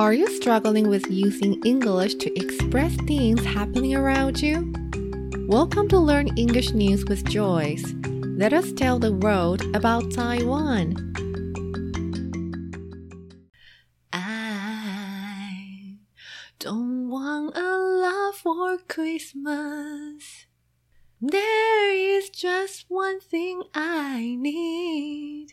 Are you struggling with using English to express things happening around you? Welcome to Learn English News with Joyce. Let us tell the world about Taiwan. I don't want a lot for Christmas. There is just one thing I need.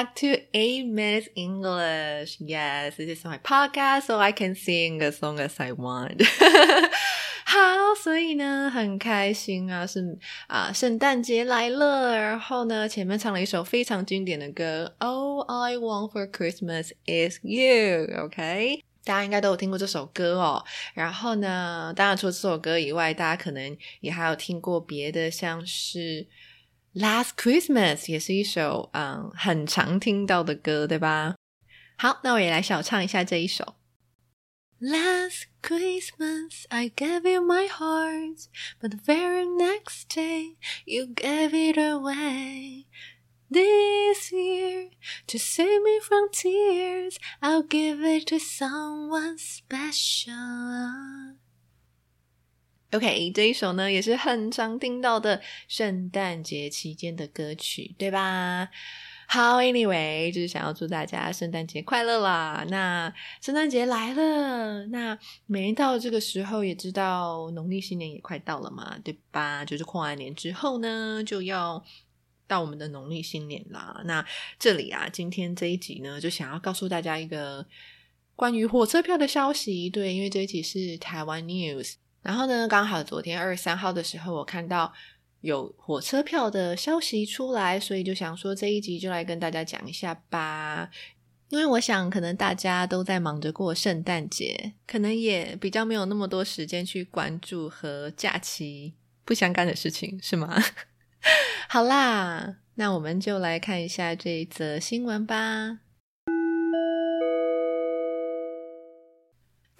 back to 8 Minutes English. Yes, this is my podcast, so I can sing as long as I want. 好，所以呢，很开心啊，是啊，圣诞节来了。然后呢，前面唱了一首非常经典的歌，All I Want for Christmas is You。OK，大家应该都有听过这首歌哦。然后呢，当然除了这首歌以外，大家可能也还有听过别的，像是 Last Christmas 也是一首嗯很常听到的歌，对吧？好，那我也来小唱一下这一首。Last Christmas I gave you my heart, but the very next day you gave it away. This year, to save me from tears, I'll give it to someone special. OK，这一首呢也是很常听到的圣诞节期间的歌曲，对吧？好，Anyway，就是想要祝大家圣诞节快乐啦。那圣诞节来了，那每到这个时候，也知道农历新年也快到了嘛，对吧？就是跨完年之后呢，就要到我们的农历新年啦。那这里啊，今天这一集呢，就想要告诉大家一个关于火车票的消息。对，因为这一集是台湾 News，然后呢，刚好昨天二十三号的时候，我看到。有火车票的消息出来，所以就想说这一集就来跟大家讲一下吧。因为我想，可能大家都在忙着过圣诞节，可能也比较没有那么多时间去关注和假期不相干的事情，是吗？好啦，那我们就来看一下这一则新闻吧。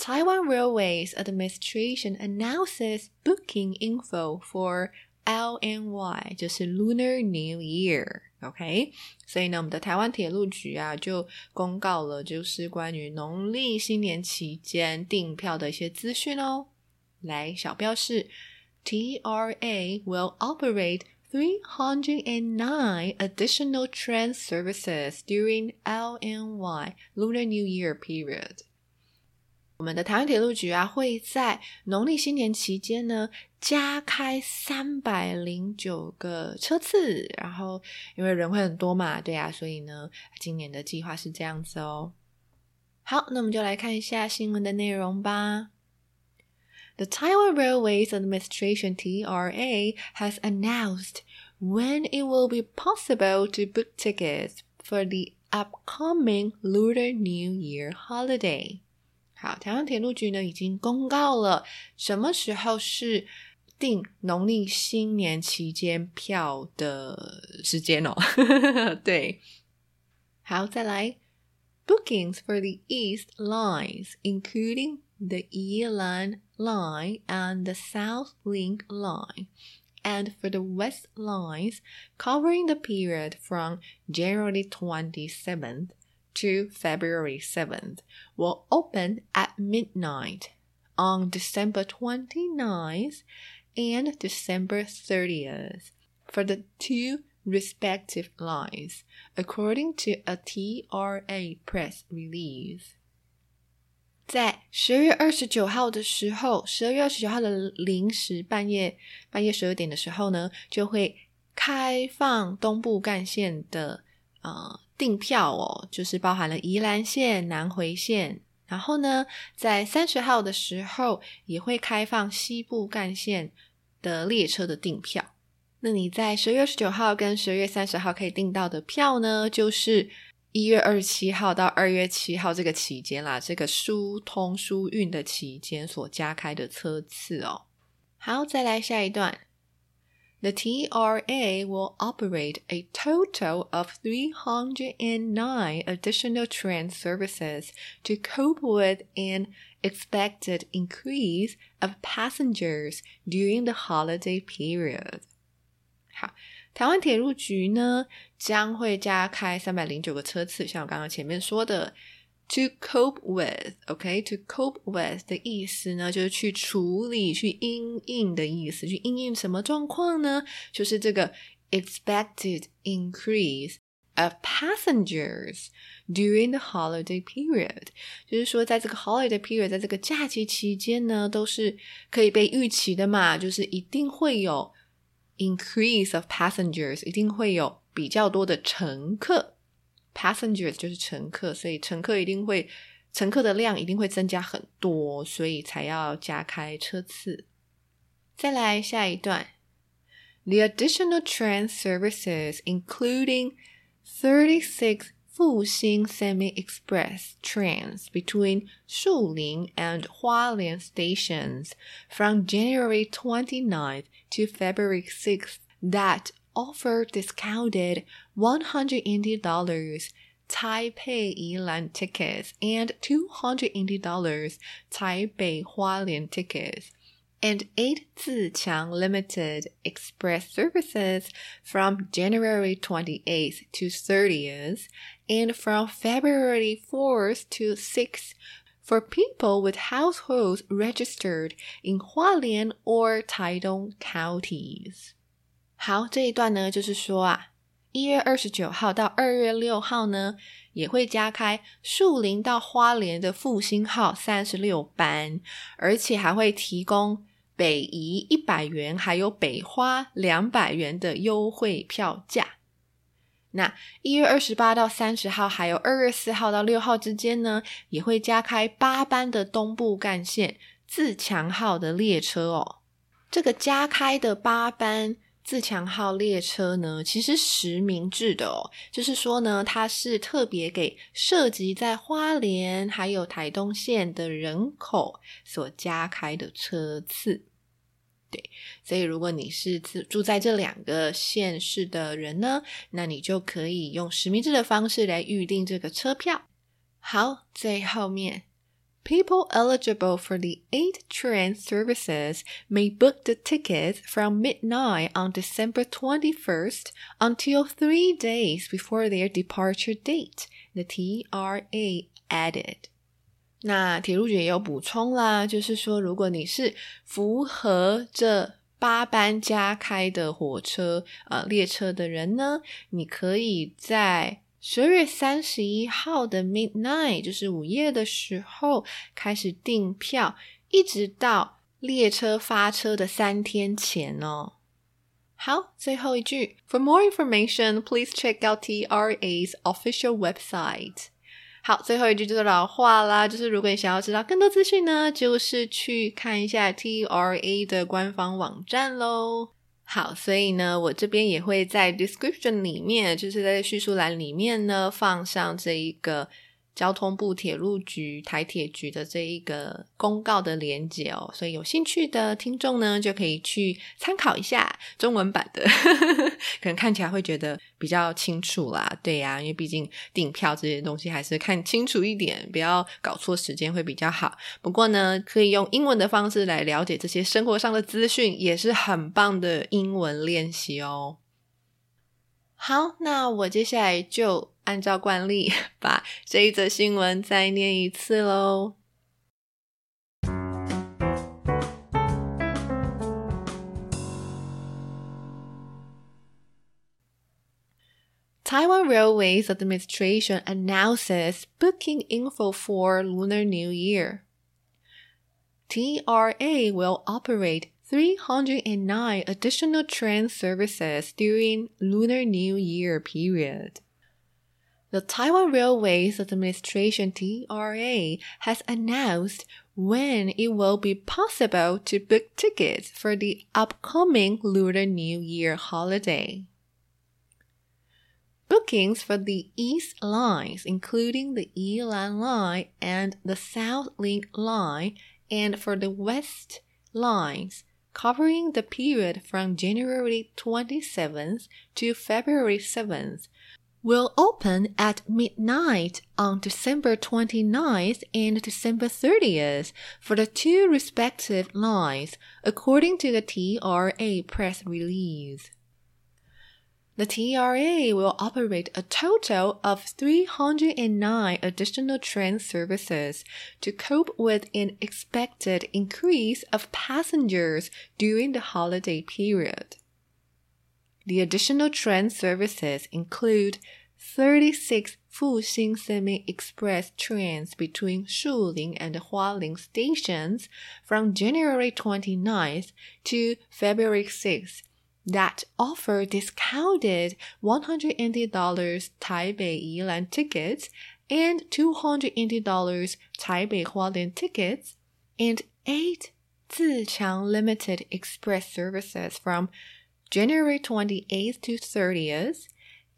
Taiwan Railways Administration announces booking info for LNY 就是 Lunar New Year，OK？所以呢，我们的台湾铁路局啊就公告了，就是关于农历新年期间订票的一些资讯哦。来，小标示，TRA will operate 309 additional train services during LNY Lunar New Year period。 我们的台湾铁路局啊，会在农历新年期间呢，加开三百零九个车次。然后，因为人会很多嘛，对啊，所以呢，今年的计划是这样子哦。好，那我们就来看一下新闻的内容吧。The Taiwan Railways Administration (TRA) has announced when it will be possible to book tickets for the upcoming Lunar New Year holiday. 好，台湾铁路局呢已经公告了什么时候是订农历新年期间票的时间哦。对，好，再来 bookings for the east lines, including the Yilan line and the South Link line, and for the west lines covering the period from January 27th to February 7th, will open at midnight on December 29th and December 30th for the two respective lines, according to a TRA press release. 在十二月二十九号的时候，十二月二十九号的零时半夜半夜十二点的时候呢，就会开放东部干线的 呃订票哦，就是包含了宜兰线、南回线。然后呢，在三十号的时候也会开放西部干线的列车的订票。那你在十月二十九号跟十月三十号可以订到的票呢，就是一月二十七号到二月七号这个期间啦，这个疏通疏运的期间所加开的车次哦。好，再来下一段。The TRA will operate a total of 309 additional train services to cope with an expected increase of passengers during the holiday period. 好，台湾铁路局呢将会加开三百零九个车次，像我刚刚前面说的 ，to cope with，OK，to cope with 的意思呢，就是去处理、去应应的意思，去应应什么状况呢？就是这个 expected increase of passengers during the holiday period，就是说在这个 holiday period，在这个假期期间呢，都是可以被预期的嘛，就是一定会有。increase of passengers 一定会有比较多的乘客 passengers 就是乘客，所以乘客一定会乘客的量一定会增加很多，所以才要加开车次。再来下一段，The additional train services, including 36 Fu-Hsing Semi Express trains between Shulin and Hualien stations from January 29th to February 6th that offer discounted $180 Taipei Yilan tickets and $280 Taipei Hualien tickets and 8 Tze-Chiang Limited Express services from January 28th to 30th and from February 4th to 6th for people with households registered in Hualien or Taitung counties. 好，这一段呢，就是说啊，一月二十九号到二月六号呢，也会加开树林到花莲的复兴号三十六班，而且还会提供北移一百元，还有北花两百元的优惠票价。那一月二十八到三十号，还有二月四号到六号之间呢，也会加开八班的东部干线自强号的列车哦。这个加开的八班自强号列车呢，其实实名制的哦，就是说呢，它是特别给涉及在花莲还有台东县的人口所加开的车次。对，所以如果你是住住在这两个县市的人呢，那你就可以用实名制的方式来预定这个车票。好，最后面 ，people eligible for the eight train services may book the tickets from midnight on December twenty first until three days before their departure date. The TRA added. 那铁路局也有补充啦，就是说，如果你是符合这八班加开的火车呃列车的人呢，你可以在 十二月三十一号的 midnight，就是午夜的时候开始订票，一直到列车发车的三天前哦。好，最后一句，For more information, please check out TRA's official website. 好，最后一句就是老话啦，就是如果你想要知道更多资讯呢，就是去看一下 TRA 的官方网站喽。好，所以呢，我这边也会在 description 里面，就是在叙述栏里面呢，放上这一个交通部铁路局台铁局的这一个公告的连接哦，所以有兴趣的听众呢，就可以去参考一下中文版的，可能看起来会觉得比较清楚啦。对呀，因为毕竟订票这些东西还是看清楚一点，不要搞错时间会比较好。不过呢，可以用英文的方式来了解这些生活上的资讯，也是很棒的英文练习哦。好，那我接下来就按照惯例把这一则新闻再念一次喽。Taiwan Railways Administration announces booking info for Lunar New Year. TRA will operate 309 additional train services during Lunar New Year period. The Taiwan Railways Administration TRA has announced when it will be possible to book tickets for the upcoming Lunar New Year holiday. Bookings for the East lines, including the Yilan line and the South Link line, and for the West lines, covering the period from January 27th to February 7th, will open at midnight on December 29th and December 30th for the two respective lines, according to the TRA press release. The TRA will operate a total of 309 additional train services to cope with an expected increase of passengers during the holiday period. The additional train services include 36 Fu-Hsing Semi Express trains between Shulin and Hualien stations from January 29th to February 6th that offer discounted $180 Taipei Yilan tickets and $280 Taipei Hualien tickets, and 8 Tze-Chiang Limited Express services from January 28th to 30th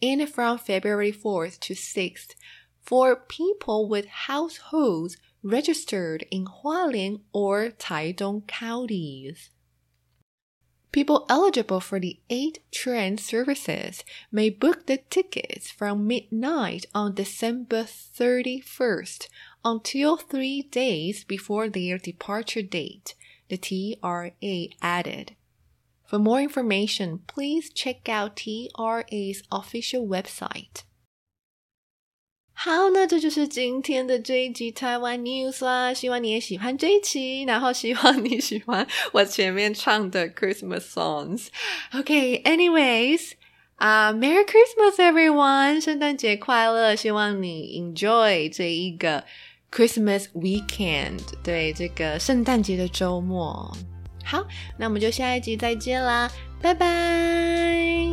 and from February 4th to 6th for people with households registered in Hualien or Taitung counties. People eligible for the eight train services may book the tickets from midnight on December 31st until three days before their departure date, the TRA added. For more information, please check out TRA's official website. 好，那这就是今天的这一集台湾 news 啦。希望你也喜欢这一期，然后希望你喜欢我前面唱的 Christmas songs。OK，anyways，啊，Merry Christmas everyone，圣诞节快乐！希望你 enjoy 这一个 Christmas weekend，对这个圣诞节的周末。好，那我们就下一集再见啦，拜拜。